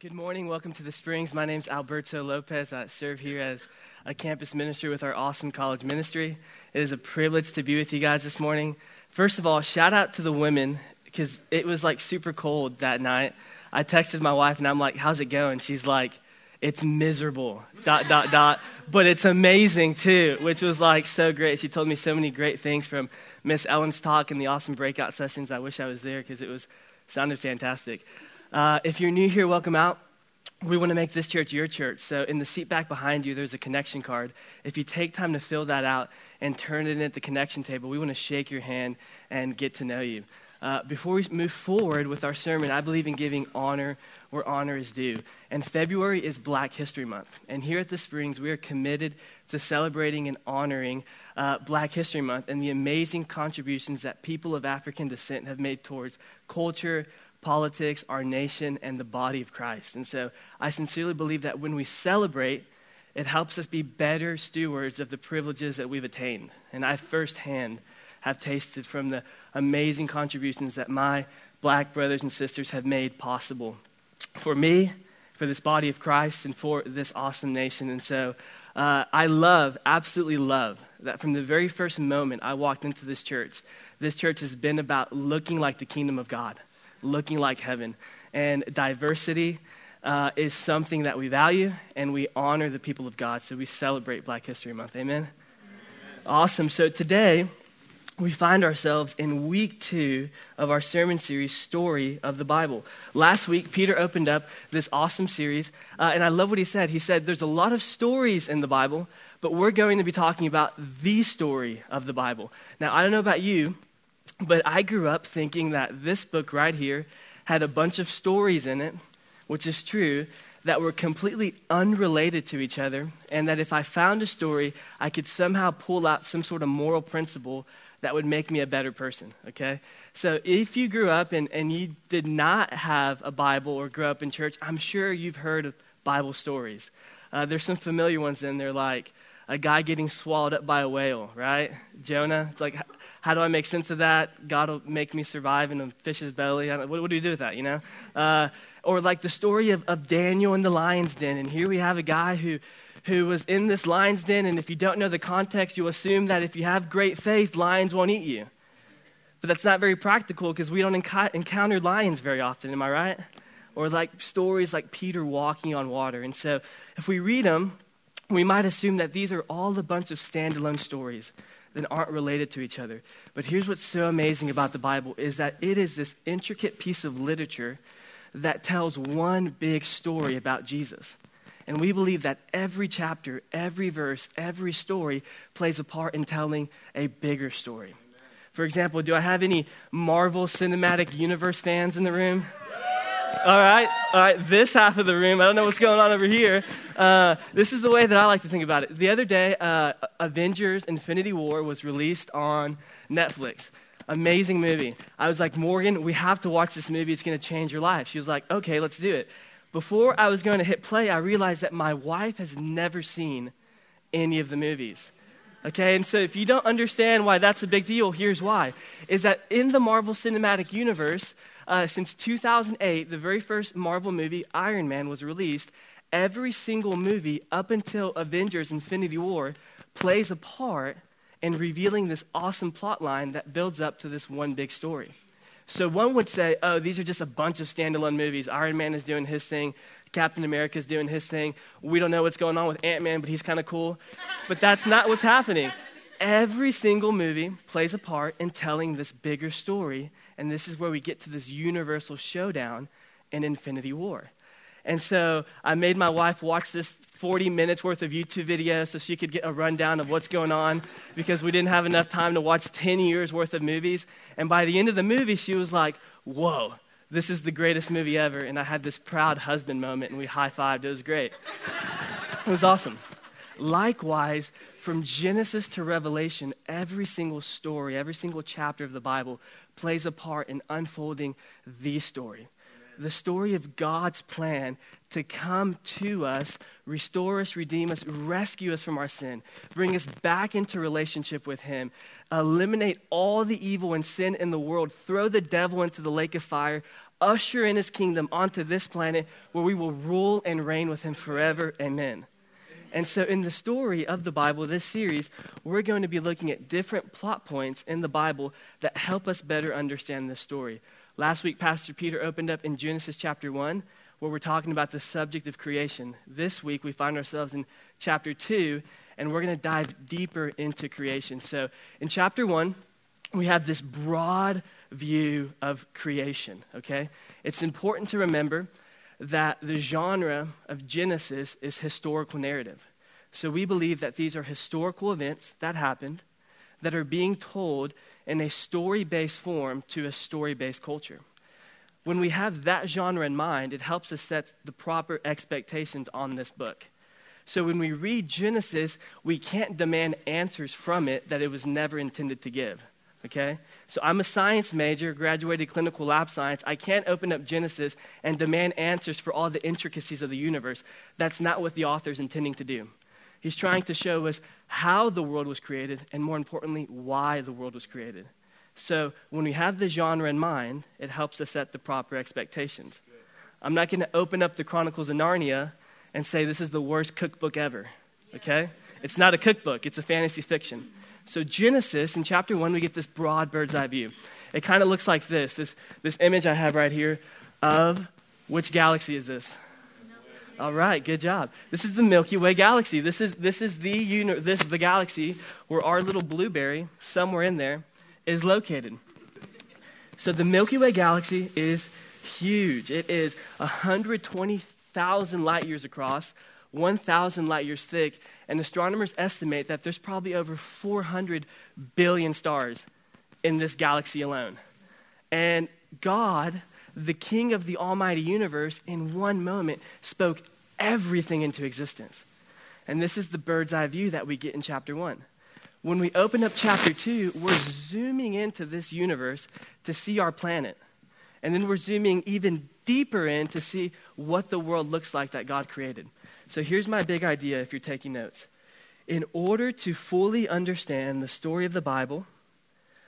Good morning. Welcome to the Springs. My name is Alberto Lopez. I serve here as a campus minister with our awesome college ministry. It is a privilege to be with you guys this morning. First of all, shout out to the women because it was like super cold that night. I texted my wife and I'm like, "How's it going?" She's like, "It's miserable." dot dot dot. But it's amazing too, which was like so great. She told me so many great things from Miss Ellen's talk and the awesome breakout sessions. I wish I was there because it was sounded fantastic. Uh, if you're new here, welcome out. We want to make this church your church. So, in the seat back behind you, there's a connection card. If you take time to fill that out and turn it in at the connection table, we want to shake your hand and get to know you. Uh, before we move forward with our sermon, I believe in giving honor where honor is due. And February is Black History Month. And here at the Springs, we are committed to celebrating and honoring uh, Black History Month and the amazing contributions that people of African descent have made towards culture, politics, our nation, and the body of Christ. And so I sincerely believe that when we celebrate, it helps us be better stewards of the privileges that we've attained. And I firsthand have tasted from the amazing contributions that my black brothers and sisters have made possible for me, for this body of Christ, and for this awesome nation. And so uh, I love, absolutely love, that from the very first moment I walked into this church, this church has been about looking like the kingdom of God looking like heaven. And diversity uh, is something that we value and we honor the people of God. So we celebrate Black History Month. Amen? Amen. Awesome. So today, we find ourselves in week two of our sermon series, Story of the Bible. Last week, Peter opened up this awesome series, uh, and I love what he said. He said, There's a lot of stories in the Bible, but we're going to be talking about the story of the Bible. Now, I don't know about you, but I grew up thinking that this book right here had a bunch of stories in it, which is true, that were completely unrelated to each other, and that if I found a story, I could somehow pull out some sort of moral principle that would make me a better person, okay? So if you grew up and, and you did not have a Bible or grew up in church, I'm sure you've heard of Bible stories. Uh, there's some familiar ones in there, like a guy getting swallowed up by a whale, right? Jonah. It's like, how do I make sense of that? God will make me survive in a fish's belly. What, what, do we do with that, you know? Uh, or like the story of, of Daniel in the lion's den. And here we have a guy who, who was in this lion's den. And if you don't know the context, you assume that if you have great faith, lions won't eat you. But that's not very practical because we don't enc- encounter lions very often, am I right? Or like stories like Peter walking on water. And so if we read them, we might assume that these are all a bunch of standalone stories that aren't related to each other. But here's what's so amazing about the Bible is that it is this intricate piece of literature that tells one big story about Jesus. And we believe that every chapter, every verse, every story plays a part in telling a bigger story. For example, do I have any Marvel Cinematic Universe fans in the room? All right, all right. This half of the room, I don't know what's going on over here. Uh, this is the way that I like to think about it. The other day, uh, Avengers: Infinity War was released on Netflix. Amazing movie. I was like, Morgan, we have to watch this movie. It's going to change your life. She was like, okay, let's do it. Before I was going to hit play, I realized that my wife has never seen any of the movies. Okay, and so if you don't understand why that's a big deal, here's why. Is that in the Marvel Cinematic Universe, uh, since 2008, the very first Marvel movie, Iron Man, was released, every single movie up until Avengers Infinity War plays a part in revealing this awesome plot line that builds up to this one big story. So one would say, oh, these are just a bunch of standalone movies. Iron Man is doing his thing, Captain America is doing his thing. We don't know what's going on with Ant Man, but he's kind of cool. But that's not what's happening. Every single movie plays a part in telling this bigger story and this is where we get to this universal showdown in Infinity War. And so I made my wife watch this 40 minutes worth of YouTube video so she could get a rundown of what's going on because we didn't have enough time to watch 10 years worth of movies. And by the end of the movie, she was like, Whoa, this is the greatest movie ever. And I had this proud husband moment and we high fived. It was great. it was awesome. Likewise, from Genesis to Revelation, every single story, every single chapter of the Bible plays a part in unfolding the story. The story of God's plan to come to us, restore us, redeem us, rescue us from our sin, bring us back into relationship with Him, eliminate all the evil and sin in the world, throw the devil into the lake of fire, usher in his kingdom onto this planet where we will rule and reign with him forever. Amen. And so, in the story of the Bible, this series, we're going to be looking at different plot points in the Bible that help us better understand this story. Last week, Pastor Peter opened up in Genesis chapter 1, where we're talking about the subject of creation. This week, we find ourselves in chapter 2, and we're going to dive deeper into creation. So, in chapter 1, we have this broad view of creation, okay? It's important to remember that the genre of Genesis is historical narrative. So we believe that these are historical events that happened that are being told in a story based form to a story based culture. When we have that genre in mind, it helps us set the proper expectations on this book. So when we read Genesis, we can't demand answers from it that it was never intended to give. Okay? So I'm a science major, graduated clinical lab science. I can't open up Genesis and demand answers for all the intricacies of the universe. That's not what the author's intending to do. He's trying to show us how the world was created, and more importantly, why the world was created. So when we have the genre in mind, it helps us set the proper expectations. I'm not going to open up the Chronicles of Narnia and say this is the worst cookbook ever. Okay? It's not a cookbook, it's a fantasy fiction. So, Genesis, in chapter 1, we get this broad bird's eye view. It kind of looks like this, this this image I have right here of which galaxy is this? All right, good job. This is the Milky Way galaxy. This is, this is the, uni- this, the galaxy where our little blueberry, somewhere in there, is located. So the Milky Way galaxy is huge. It is 120,000 light years across, 1,000 light years thick, and astronomers estimate that there's probably over 400 billion stars in this galaxy alone. And God, the King of the Almighty universe, in one moment spoke everything into existence. And this is the bird's eye view that we get in chapter 1. When we open up chapter 2, we're zooming into this universe to see our planet. And then we're zooming even deeper in to see what the world looks like that God created. So here's my big idea if you're taking notes. In order to fully understand the story of the Bible,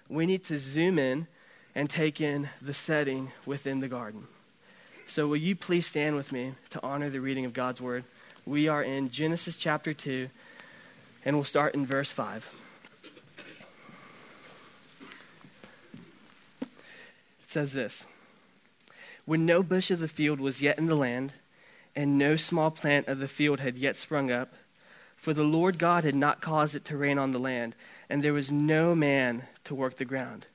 we need to zoom in and take in the setting within the garden. So, will you please stand with me to honor the reading of God's word? We are in Genesis chapter 2, and we'll start in verse 5. It says this When no bush of the field was yet in the land, and no small plant of the field had yet sprung up. For the Lord God had not caused it to rain on the land, and there was no man to work the ground.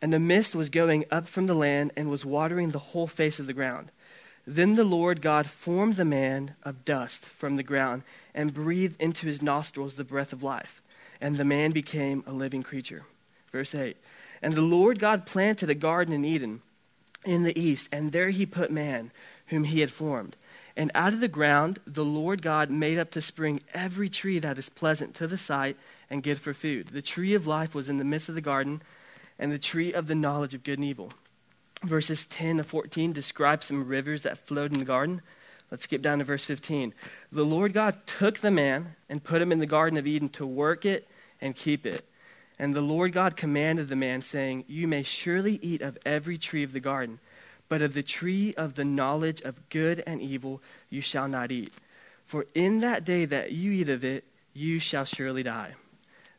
And the mist was going up from the land and was watering the whole face of the ground. Then the Lord God formed the man of dust from the ground and breathed into his nostrils the breath of life, and the man became a living creature. Verse 8 And the Lord God planted a garden in Eden in the east, and there he put man, whom he had formed. And out of the ground the Lord God made up to spring every tree that is pleasant to the sight and good for food. The tree of life was in the midst of the garden, and the tree of the knowledge of good and evil. Verses 10 to 14 describe some rivers that flowed in the garden. Let's skip down to verse 15. The Lord God took the man and put him in the Garden of Eden to work it and keep it. And the Lord God commanded the man, saying, You may surely eat of every tree of the garden but of the tree of the knowledge of good and evil you shall not eat. For in that day that you eat of it, you shall surely die.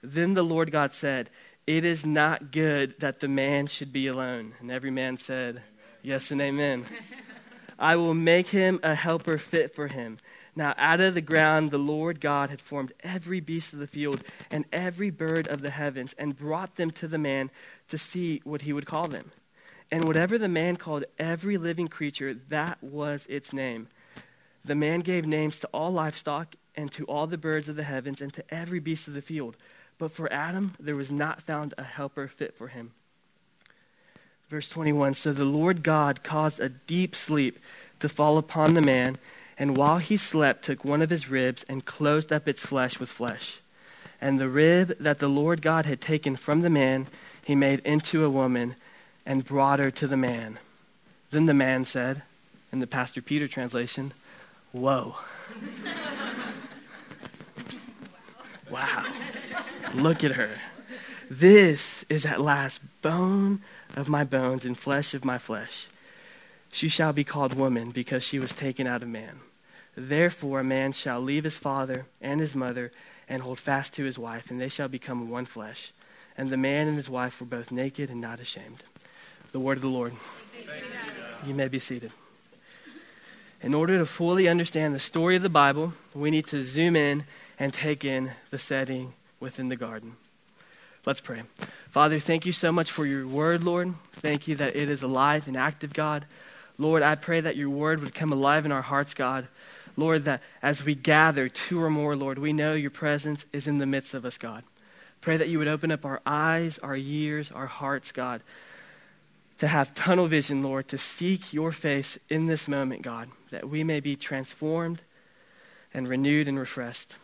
Then the Lord God said, It is not good that the man should be alone. And every man said, amen. Yes and amen. I will make him a helper fit for him. Now, out of the ground, the Lord God had formed every beast of the field and every bird of the heavens and brought them to the man to see what he would call them. And whatever the man called every living creature, that was its name. The man gave names to all livestock and to all the birds of the heavens and to every beast of the field. But for Adam, there was not found a helper fit for him. Verse 21 So the Lord God caused a deep sleep to fall upon the man, and while he slept, took one of his ribs and closed up its flesh with flesh. And the rib that the Lord God had taken from the man, he made into a woman and brought her to the man. Then the man said, in the Pastor Peter translation, Whoa. wow. Look at her. This is at last bone of my bones and flesh of my flesh. she shall be called woman because she was taken out of man. Therefore, a man shall leave his father and his mother and hold fast to his wife, and they shall become one flesh. And the man and his wife were both naked and not ashamed. The word of the Lord. You may be seated. In order to fully understand the story of the Bible, we need to zoom in and take in the setting within the garden. Let's pray. Father, thank you so much for your word, Lord. Thank you that it is alive and active, God. Lord, I pray that your word would come alive in our hearts, God. Lord, that as we gather two or more, Lord, we know your presence is in the midst of us, God. Pray that you would open up our eyes, our ears, our hearts, God, to have tunnel vision, Lord, to seek your face in this moment, God, that we may be transformed and renewed and refreshed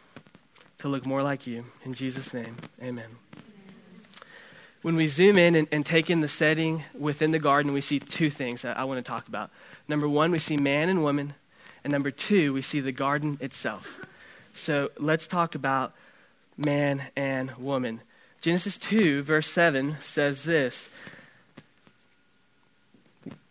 to look more like you. In Jesus' name, amen. When we zoom in and, and, take in the setting within the garden, we see two things that I want to talk about. Number one, we see man and woman. And number two, we see the garden itself. So let's talk about man and woman. Genesis 2, verse 7 says this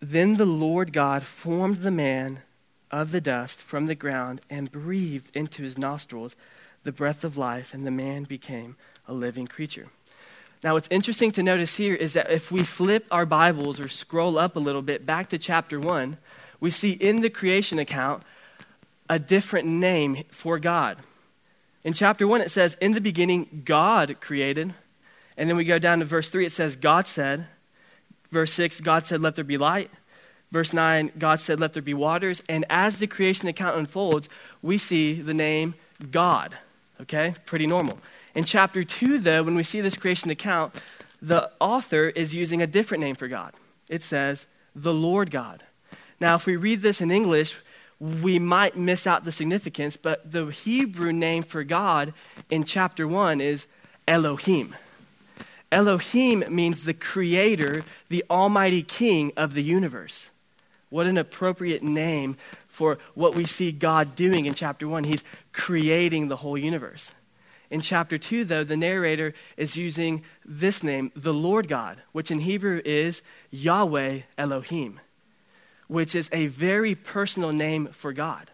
Then the Lord God formed the man of the dust from the ground and breathed into his nostrils the breath of life, and the man became a living creature. Now, what's interesting to notice here is that if we flip our Bibles or scroll up a little bit back to chapter 1, we see in the creation account a different name for God. In chapter 1, it says, In the beginning, God created. And then we go down to verse 3, it says, God said. Verse 6, God said, Let there be light. Verse 9, God said, Let there be waters. And as the creation account unfolds, we see the name God. Okay? Pretty normal. In chapter 2, though, when we see this creation account, the author is using a different name for God. It says, the Lord God. Now, if we read this in English, we might miss out the significance, but the Hebrew name for God in chapter 1 is Elohim. Elohim means the creator, the almighty king of the universe. What an appropriate name for what we see God doing in chapter 1. He's creating the whole universe. In chapter 2, though, the narrator is using this name, the Lord God, which in Hebrew is Yahweh Elohim, which is a very personal name for God.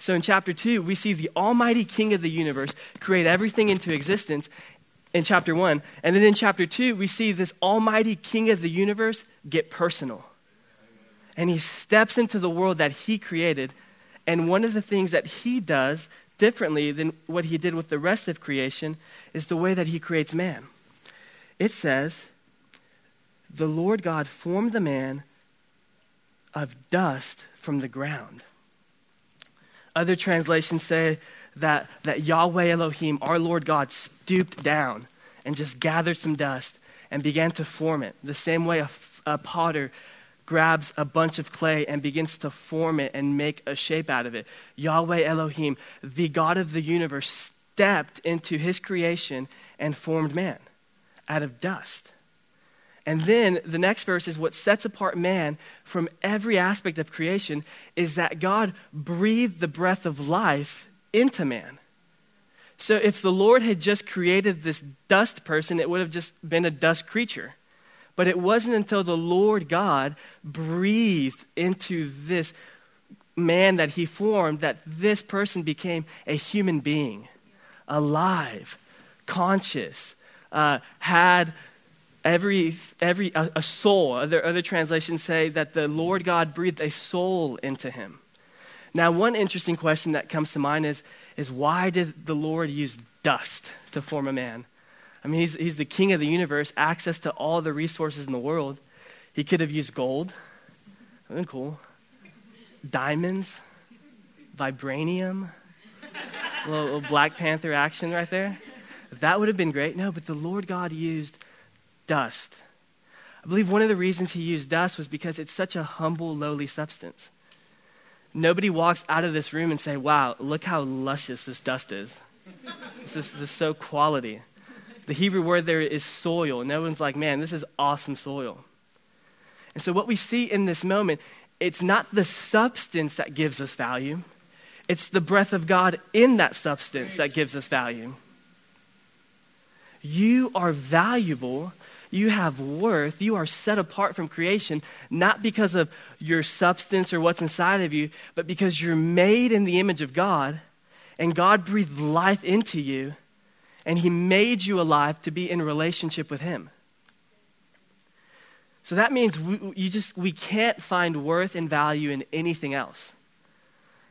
So in chapter 2, we see the Almighty King of the universe create everything into existence in chapter 1. And then in chapter 2, we see this Almighty King of the universe get personal. And he steps into the world that he created. And one of the things that he does differently than what he did with the rest of creation is the way that he creates man. It says, The Lord God formed the man of dust from the ground. Other translations say that, that Yahweh Elohim, our Lord God, stooped down and just gathered some dust and began to form it, the same way a, a potter grabs a bunch of clay and begins to form it and make a shape out of it. Yahweh Elohim, the God of the universe, stepped into his creation and formed man out of dust. And then the next verse is what sets apart man from every aspect of creation is that God breathed the breath of life into man. So if the Lord had just created this dust person, it would have just been a dust creature. But it wasn't until the Lord God breathed into this man that he formed that this person became a human being, alive, conscious, uh, had every, every a, a soul. Other, other translations say that the Lord God breathed a soul into him. Now, one interesting question that comes to mind is, is why did the Lord use dust to form a man? I mean, he's, he's the king of the universe, access to all the resources in the world. He could have used gold. That would cool. Diamonds, vibranium, little, little Black Panther action right there. That would have been great. No, but the Lord God used dust. I believe one of the reasons he used dust was because it's such a humble, lowly substance. Nobody walks out of this room and say, wow, look how luscious this dust is. This is, this is so quality. The Hebrew word there is soil. No one's like, man, this is awesome soil. And so, what we see in this moment, it's not the substance that gives us value, it's the breath of God in that substance that gives us value. You are valuable. You have worth. You are set apart from creation, not because of your substance or what's inside of you, but because you're made in the image of God, and God breathed life into you, and He made you alive to be in relationship with Him. So that means we, you just, we can't find worth and value in anything else.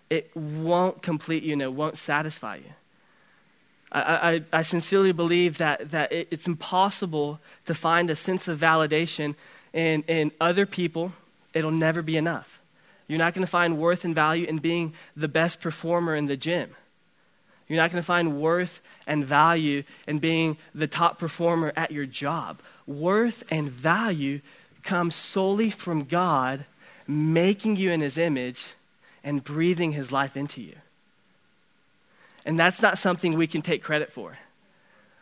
It won't complete you and it won't satisfy you. I, I, I sincerely believe that, that it, it's impossible to find a sense of validation in, in other people. It'll never be enough. You're not going to find worth and value in being the best performer in the gym. You're not going to find worth and value in being the top performer at your job. Worth and value comes solely from God making you in his image and breathing his life into you. And that's not something we can take credit for.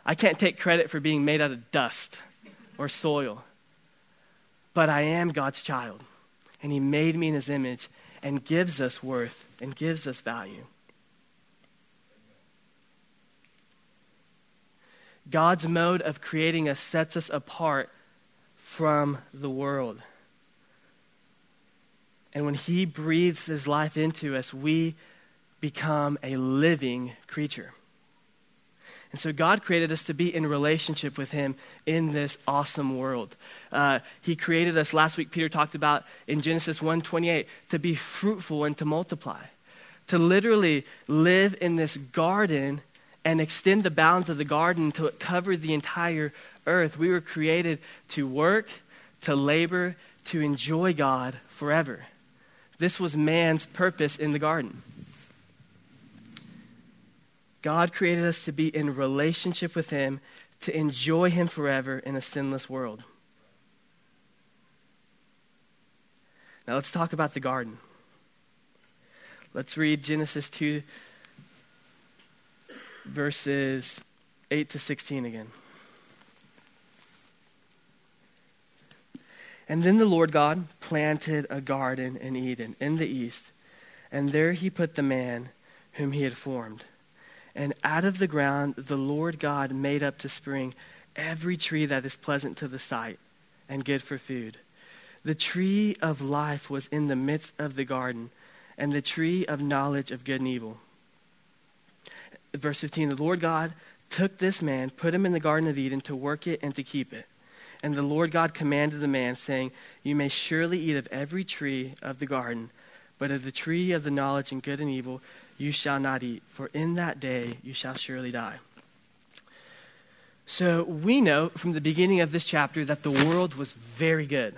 I can't take credit for being made out of dust or soil. But I am God's child. And He made me in His image and gives us worth and gives us value. God's mode of creating us sets us apart from the world. And when He breathes His life into us, we become a living creature. And so God created us to be in relationship with Him in this awesome world. Uh, he created us, last week Peter talked about in Genesis 1.28, to be fruitful and to multiply. To literally live in this garden and extend the bounds of the garden until it covered the entire earth. We were created to work, to labor, to enjoy God forever. This was man's purpose in the garden. God created us to be in relationship with Him, to enjoy Him forever in a sinless world. Now let's talk about the garden. Let's read Genesis 2, verses 8 to 16 again. And then the Lord God planted a garden in Eden in the east, and there he put the man whom he had formed. And out of the ground the Lord God made up to spring every tree that is pleasant to the sight and good for food. The tree of life was in the midst of the garden, and the tree of knowledge of good and evil. Verse 15 The Lord God took this man, put him in the Garden of Eden to work it and to keep it. And the Lord God commanded the man, saying, You may surely eat of every tree of the garden, but of the tree of the knowledge of good and evil you shall not eat, for in that day you shall surely die. So we know from the beginning of this chapter that the world was very good.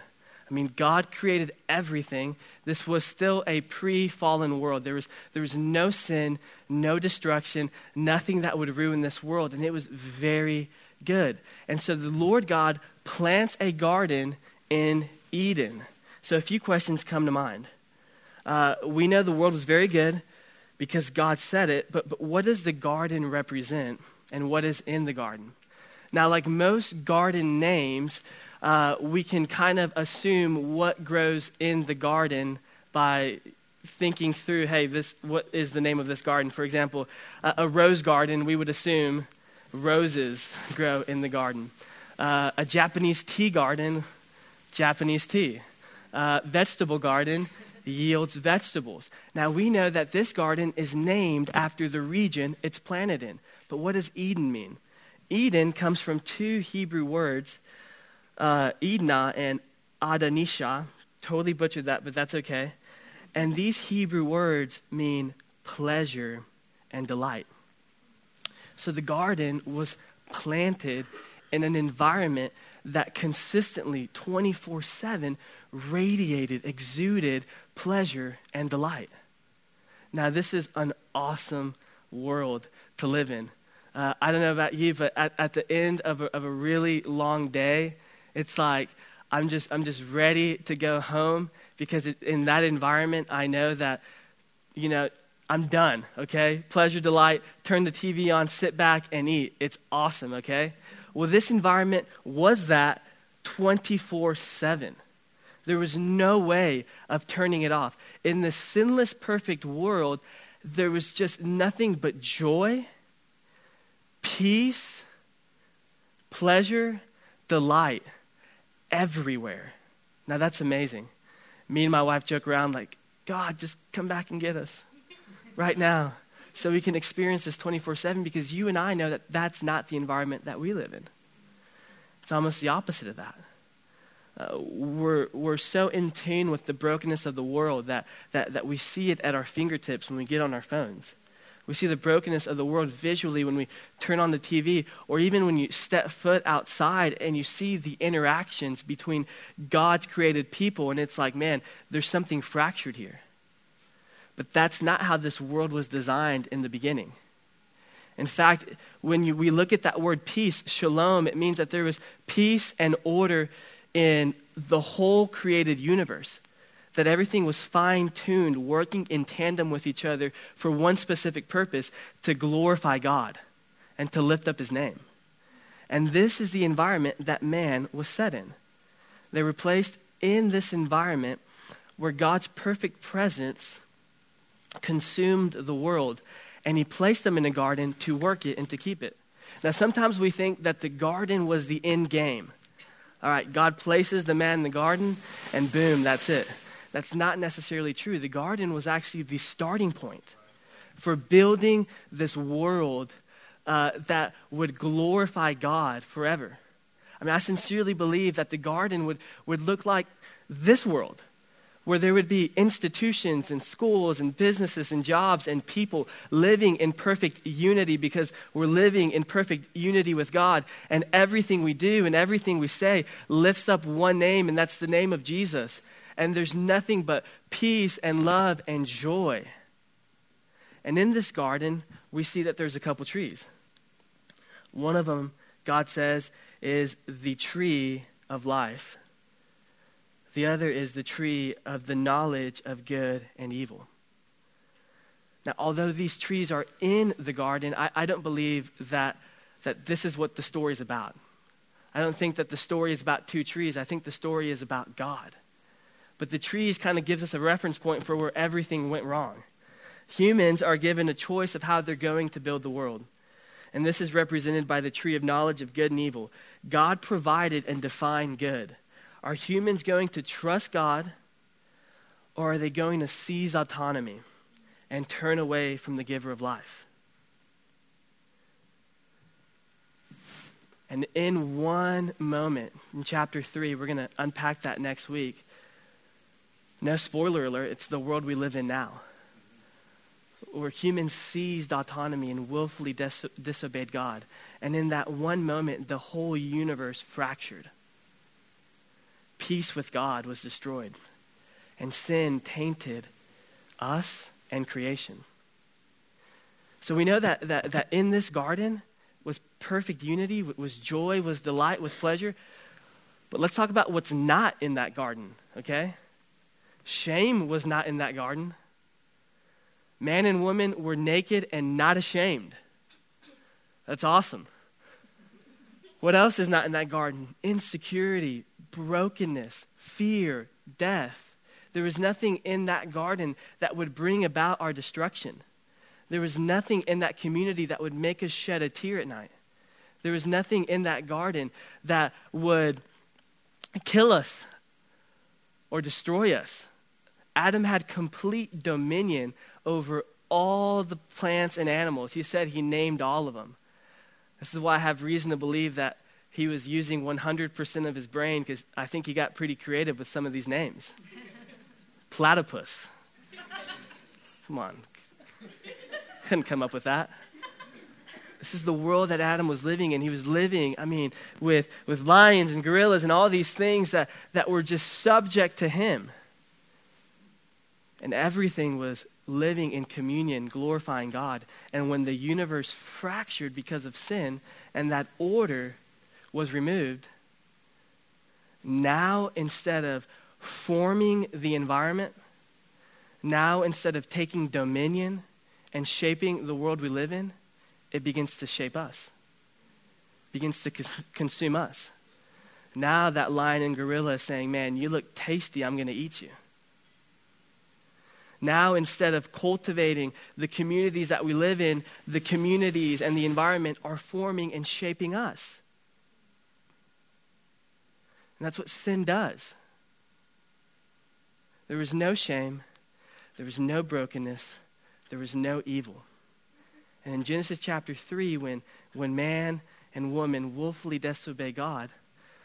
I mean, God created everything. This was still a pre fallen world. There was, there was no sin, no destruction, nothing that would ruin this world, and it was very good. And so the Lord God plants a garden in Eden. So a few questions come to mind. Uh, we know the world was very good because God said it, but, but what does the garden represent and what is in the garden? Now, like most garden names, uh, we can kind of assume what grows in the garden by thinking through, hey, this, what is the name of this garden? For example, uh, a rose garden, we would assume roses grow in the garden. Uh, a Japanese tea garden, Japanese tea. Uh, vegetable garden, yields vegetables. Now, we know that this garden is named after the region it's planted in. But what does Eden mean? Eden comes from two Hebrew words, uh, Edna and Adanisha. Totally butchered that, but that's okay. And these Hebrew words mean pleasure and delight. So the garden was planted in an environment that consistently, 24 7, radiated, exuded pleasure and delight. Now, this is an awesome world to live in. Uh, I don't know about you, but at, at the end of a, of a really long day, it's like I'm just, I'm just ready to go home because it, in that environment, I know that, you know, I'm done, okay? Pleasure, delight, turn the TV on, sit back and eat. It's awesome, okay? Well, this environment was that 24 7. There was no way of turning it off. In the sinless, perfect world, there was just nothing but joy, peace, pleasure, delight everywhere. Now that's amazing. Me and my wife joke around like, God, just come back and get us right now so we can experience this 24 7 because you and I know that that's not the environment that we live in. It's almost the opposite of that. Uh, we're, we're so in tune with the brokenness of the world that, that, that we see it at our fingertips when we get on our phones. We see the brokenness of the world visually when we turn on the TV, or even when you step foot outside and you see the interactions between God's created people, and it's like, man, there's something fractured here. But that's not how this world was designed in the beginning. In fact, when you, we look at that word peace, shalom, it means that there was peace and order in the whole created universe. That everything was fine tuned, working in tandem with each other for one specific purpose to glorify God and to lift up his name. And this is the environment that man was set in. They were placed in this environment where God's perfect presence consumed the world and he placed them in a garden to work it and to keep it. Now, sometimes we think that the garden was the end game. All right, God places the man in the garden, and boom, that's it. That's not necessarily true. The garden was actually the starting point for building this world uh, that would glorify God forever. I mean, I sincerely believe that the garden would, would look like this world where there would be institutions and schools and businesses and jobs and people living in perfect unity because we're living in perfect unity with God. And everything we do and everything we say lifts up one name, and that's the name of Jesus. And there's nothing but peace and love and joy. And in this garden, we see that there's a couple trees. One of them, God says, is the tree of life. The other is the tree of the knowledge of good and evil. Now, although these trees are in the garden, I, I don't believe that, that this is what the story is about. I don't think that the story is about two trees. I think the story is about God. But the trees kind of gives us a reference point for where everything went wrong. Humans are given a choice of how they're going to build the world. And this is represented by the tree of knowledge of good and evil. God provided and defined good. Are humans going to trust God or are they going to seize autonomy and turn away from the giver of life? And in one moment, in chapter 3, we're going to unpack that next week. No spoiler alert, it's the world we live in now, where humans seized autonomy and willfully dis- disobeyed God. And in that one moment, the whole universe fractured peace with God was destroyed, and sin tainted us and creation. So we know that, that, that in this garden was perfect unity, was joy, was delight, was pleasure. But let's talk about what's not in that garden, okay? Shame was not in that garden. Man and woman were naked and not ashamed. That's awesome. What else is not in that garden? Insecurity, brokenness, fear, death. There was nothing in that garden that would bring about our destruction. There was nothing in that community that would make us shed a tear at night. There was nothing in that garden that would kill us or destroy us. Adam had complete dominion over all the plants and animals. He said he named all of them. This is why I have reason to believe that he was using 100% of his brain because I think he got pretty creative with some of these names. Platypus. Come on. Couldn't come up with that. This is the world that Adam was living in. He was living, I mean, with, with lions and gorillas and all these things that, that were just subject to him. And everything was living in communion, glorifying God. And when the universe fractured because of sin and that order was removed, now instead of forming the environment, now instead of taking dominion and shaping the world we live in, it begins to shape us, begins to cons- consume us. Now that lion and gorilla is saying, Man, you look tasty, I'm going to eat you. Now, instead of cultivating the communities that we live in, the communities and the environment are forming and shaping us. And that's what sin does. There was no shame, there was no brokenness, there was no evil. And in Genesis chapter 3, when, when man and woman willfully disobey God,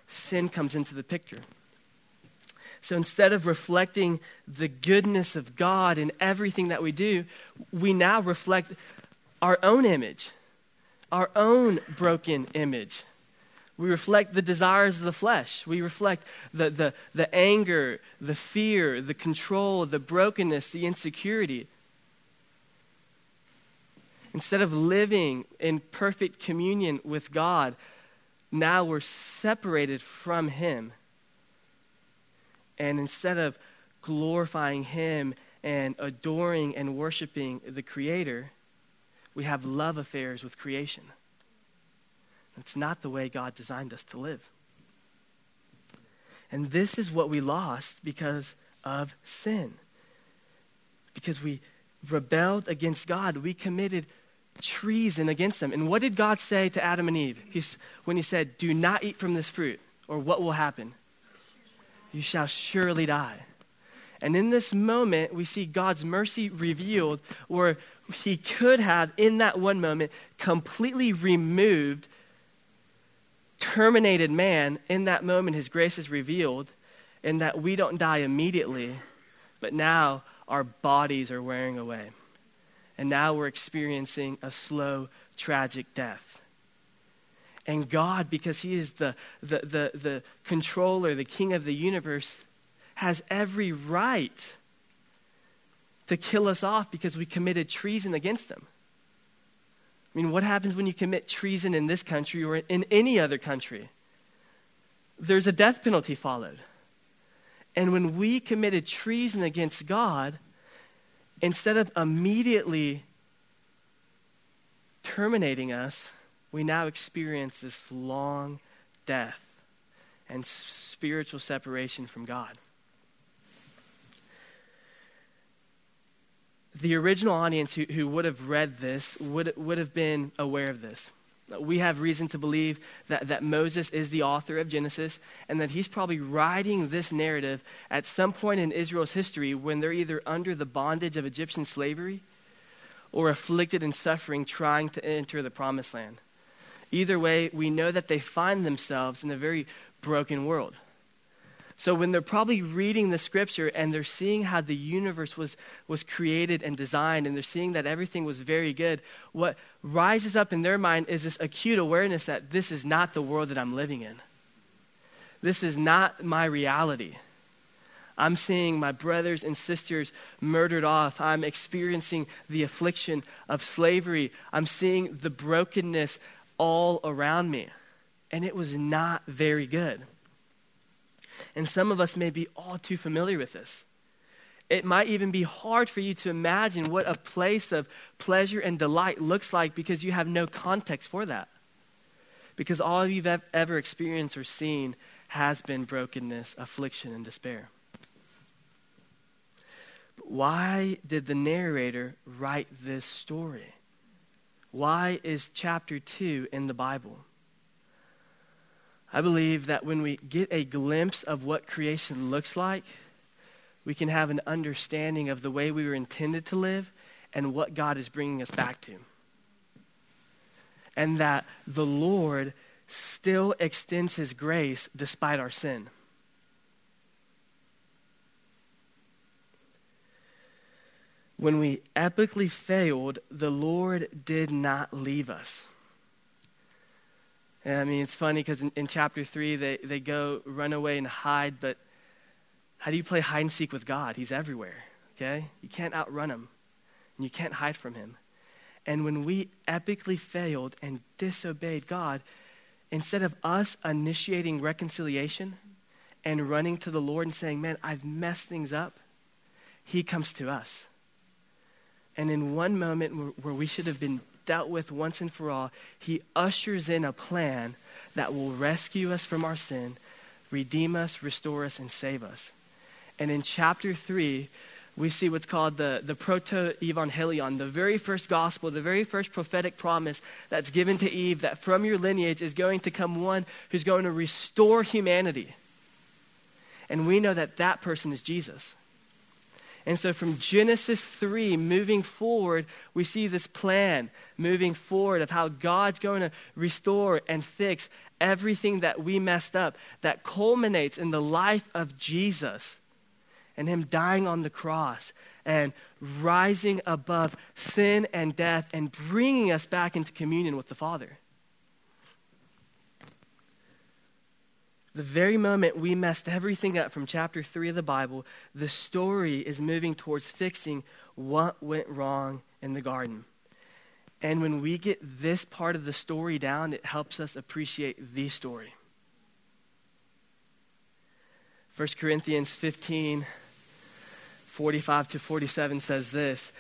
sin comes into the picture. So instead of reflecting the goodness of God in everything that we do, we now reflect our own image, our own broken image. We reflect the desires of the flesh. We reflect the, the, the anger, the fear, the control, the brokenness, the insecurity. Instead of living in perfect communion with God, now we're separated from Him. And instead of glorifying Him and adoring and worshiping the Creator, we have love affairs with creation. It's not the way God designed us to live. And this is what we lost because of sin. Because we rebelled against God. We committed treason against him. And what did God say to Adam and Eve He's, when he said, Do not eat from this fruit, or what will happen? You shall surely die. And in this moment, we see God's mercy revealed, where he could have, in that one moment, completely removed, terminated man. In that moment, his grace is revealed, in that we don't die immediately, but now our bodies are wearing away. And now we're experiencing a slow, tragic death. And God, because He is the, the, the, the controller, the king of the universe, has every right to kill us off because we committed treason against Him. I mean, what happens when you commit treason in this country or in any other country? There's a death penalty followed. And when we committed treason against God, instead of immediately terminating us, we now experience this long death and spiritual separation from God. The original audience who, who would have read this would, would have been aware of this. We have reason to believe that, that Moses is the author of Genesis and that he's probably writing this narrative at some point in Israel's history when they're either under the bondage of Egyptian slavery or afflicted and suffering trying to enter the promised land. Either way, we know that they find themselves in a very broken world. So when they're probably reading the scripture and they're seeing how the universe was, was created and designed and they're seeing that everything was very good, what rises up in their mind is this acute awareness that this is not the world that I'm living in. This is not my reality. I'm seeing my brothers and sisters murdered off. I'm experiencing the affliction of slavery. I'm seeing the brokenness all around me. And it was not very good. And some of us may be all too familiar with this. It might even be hard for you to imagine what a place of pleasure and delight looks like because you have no context for that. Because all you've ever experienced or seen has been brokenness, affliction, and despair. But why did the narrator write this story? Why is chapter 2 in the Bible? I believe that when we get a glimpse of what creation looks like, we can have an understanding of the way we were intended to live and what God is bringing us back to. And that the Lord still extends his grace despite our sin. When we epically failed, the Lord did not leave us. And I mean, it's funny because in, in, chapter 3, they, they go run away and hide, but how do you play hide and seek with God? He's everywhere, okay? You can't outrun him, and you can't hide from him. And when we epically failed and disobeyed God, instead of us initiating reconciliation and running to the Lord and saying, Man, I've messed things up, He comes to us. And in one moment where we should have been dealt with once and for all, he ushers in a plan that will rescue us from our sin, redeem us, restore us, and save us. And in chapter 3, we see what's called the, the proto-evangelion, the very first gospel, the very first prophetic promise that's given to Eve that from your lineage is going to come one who's going to restore humanity. And we know that that person is Jesus. And so from Genesis 3 moving forward, we see this plan moving forward of how God's going to restore and fix everything that we messed up that culminates in the life of Jesus and him dying on the cross and rising above sin and death and bringing us back into communion with the Father. The very moment we messed everything up from chapter 3 of the Bible, the story is moving towards fixing what went wrong in the garden. And when we get this part of the story down, it helps us appreciate the story. 1 Corinthians 15, 45 to 47 says this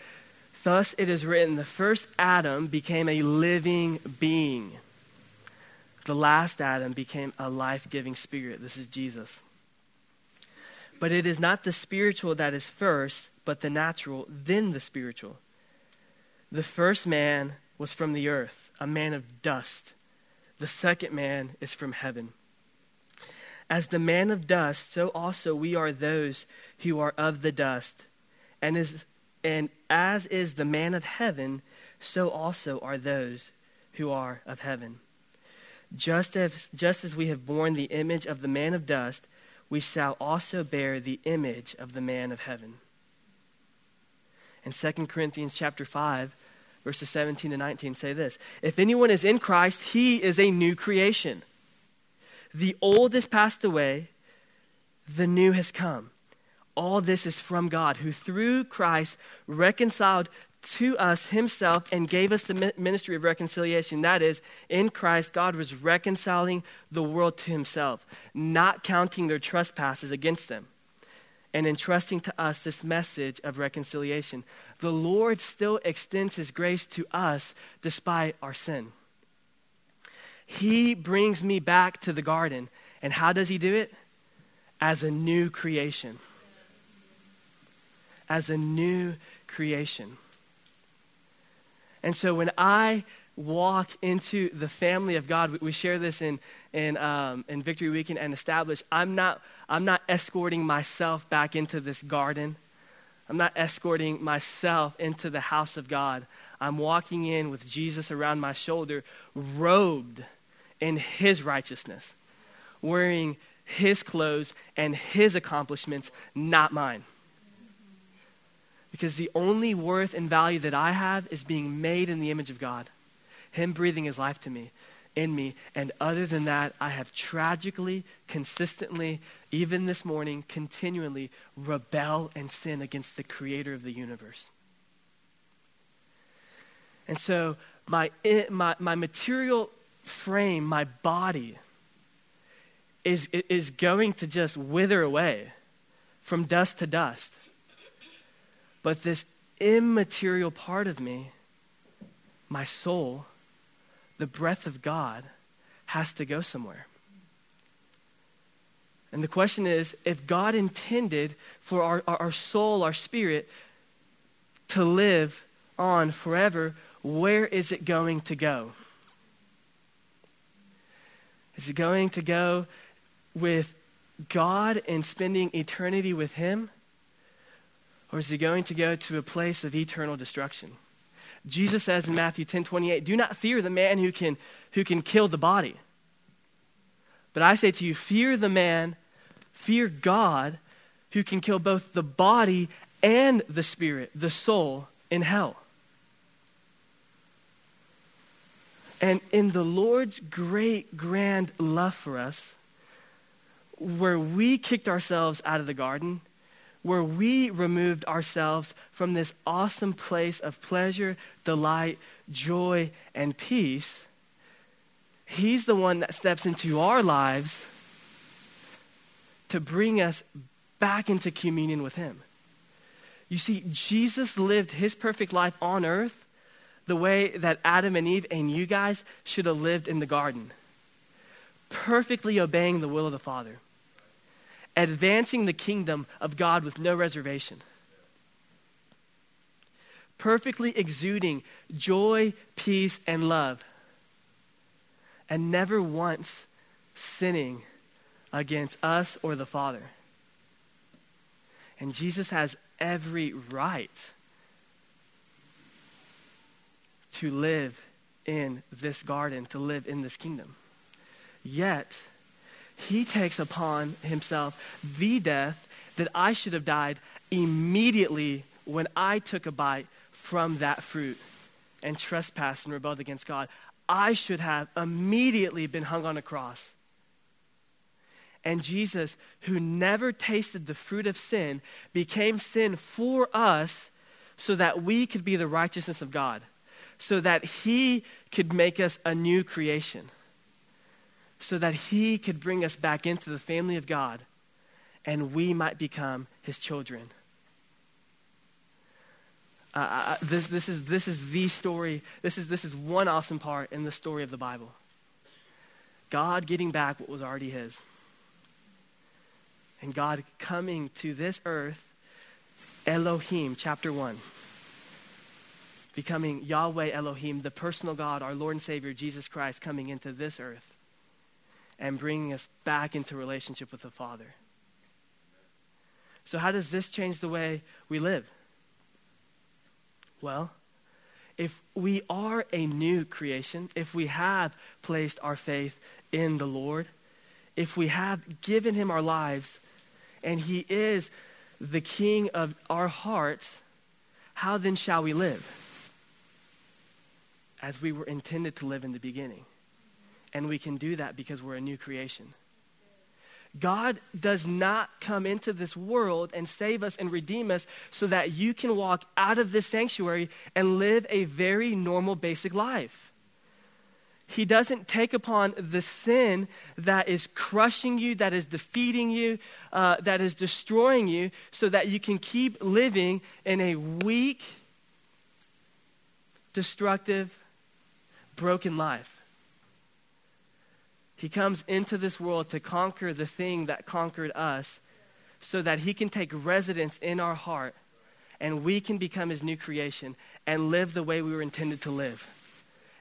Thus it is written, the first Adam became a living being. The last Adam became a life giving spirit. This is Jesus. But it is not the spiritual that is first, but the natural, then the spiritual. The first man was from the earth, a man of dust. The second man is from heaven. As the man of dust, so also we are those who are of the dust. And, is, and as is the man of heaven, so also are those who are of heaven. Just as, just as we have borne the image of the man of dust, we shall also bear the image of the man of heaven. In 2 Corinthians chapter 5, verses 17 to 19 say this If anyone is in Christ, he is a new creation. The old has passed away, the new has come. All this is from God, who through Christ reconciled to us himself and gave us the ministry of reconciliation. That is, in Christ, God was reconciling the world to himself, not counting their trespasses against them, and entrusting to us this message of reconciliation. The Lord still extends his grace to us despite our sin. He brings me back to the garden. And how does he do it? As a new creation. As a new creation. And so when I walk into the family of God, we, share this in, in, um, in Victory Weekend and establish, I'm not, I'm not escorting myself back into this garden. I'm not escorting myself into the house of God. I'm walking in with Jesus around my shoulder, robed in his righteousness, wearing his clothes and his accomplishments, not mine. Because the only worth and value that I have is being made in the image of God, Him breathing His life to me, in me. And other than that, I have tragically, consistently, even this morning, continually rebel and sin against the creator of the universe. And so my, my, my material frame, my body, is, is going to just wither away from dust to dust. But this immaterial part of me, my soul, the breath of God, has to go somewhere. And the question is if God intended for our, our, our, soul, our spirit, to live on forever, where is it going to go? Is it going to go with God and spending eternity with Him? Or is he going to go to a place of eternal destruction? Jesus says in Matthew 10 28, Do not fear the man who can, who can kill the body. But I say to you, fear the man, fear God, who can kill both the body and the spirit, the soul, in hell. And in the Lord's great, grand love for us, where we kicked ourselves out of the garden, where we removed ourselves from this awesome place of pleasure, delight, joy, and peace, He's the one that steps into our lives to bring us back into communion with Him. You see, Jesus lived His perfect life on earth the way that Adam and Eve and you guys should have lived in the garden, perfectly obeying the will of the Father advancing the kingdom of God with no reservation. Perfectly exuding joy, peace, and love. And never once sinning against us or the Father. And Jesus has every right to live in this garden, to live in this kingdom. Yet, he takes upon himself the death that I should have died immediately when I took a bite from that fruit and trespassed and rebelled against God. I should have immediately been hung on a cross. And Jesus, who never tasted the fruit of sin, became sin for us so that we could be the righteousness of God, so that he could make us a new creation, so that he could bring us back into the family of God and we might become his children. Uh, uh, uh, this, this, is, this is the story. This is, this is one awesome part in the story of the Bible. God getting back what was already his. And God coming to this earth, Elohim, chapter 1. Becoming Yahweh Elohim, the personal God, our Lord and Savior, Jesus Christ, coming into this earth and bringing us back into relationship with the Father. So, how does this change the way we live? Well, if we are a new creation, if we have placed our faith in the Lord, if we have given him our lives, and he is the king of our hearts, how then shall we live? As we were intended to live in the beginning. And we can do that because we're a new creation. God does not come into this world and save us and redeem us so that you can walk out of this sanctuary and live a very normal, basic life. He doesn't take upon the sin that is crushing you, that is defeating you, uh, that is destroying you, so that you can keep living in a weak, destructive, broken life. He comes into this world to conquer the thing that conquered us so that he can take residence in our heart and we can become his new creation and live the way we were intended to live.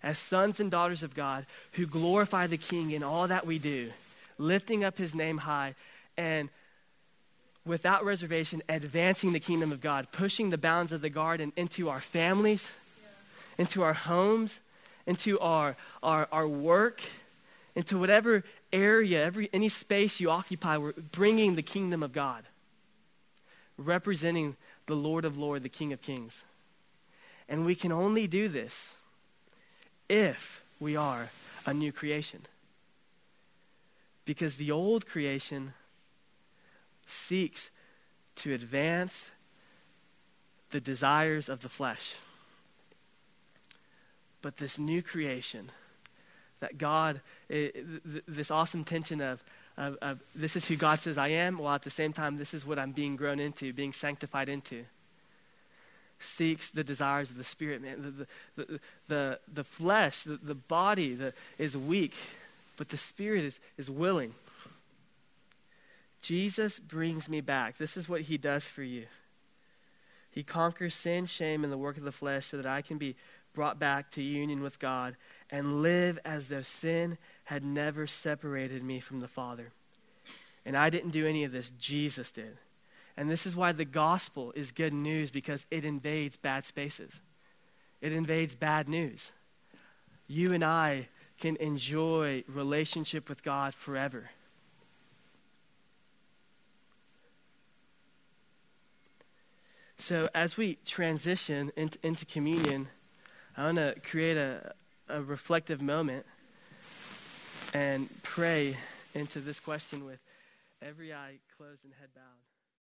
As sons and daughters of God who glorify the King in all that we do, lifting up his name high and without reservation advancing the kingdom of God, pushing the bounds of the garden into our families, into our homes, into our, our, our work into whatever area, every, any space you occupy, we're bringing the kingdom of God, representing the Lord of Lords, the King of Kings. And we can only do this if we are a new creation. Because the old creation seeks to advance the desires of the flesh. But this new creation, that God, this awesome tension of, of, of, this is who God says I am, while at the same time, this is what I'm being grown into, being sanctified into. Seeks the desires of the spirit, man. The, the, the, the, flesh, the, the body the, is weak, but the spirit is, is willing. Jesus brings me back. This is what he does for you. He conquers sin, shame, and the work of the flesh so that I can be brought back to union with God and live as though sin had never separated me from the Father. And I didn't do any of this, Jesus did. And this is why the gospel is good news because it invades bad spaces, it invades bad news. You and I can enjoy relationship with God forever. So, as we transition into, into communion, I want to create a, a reflective moment and pray into this question with every eye closed and head bowed.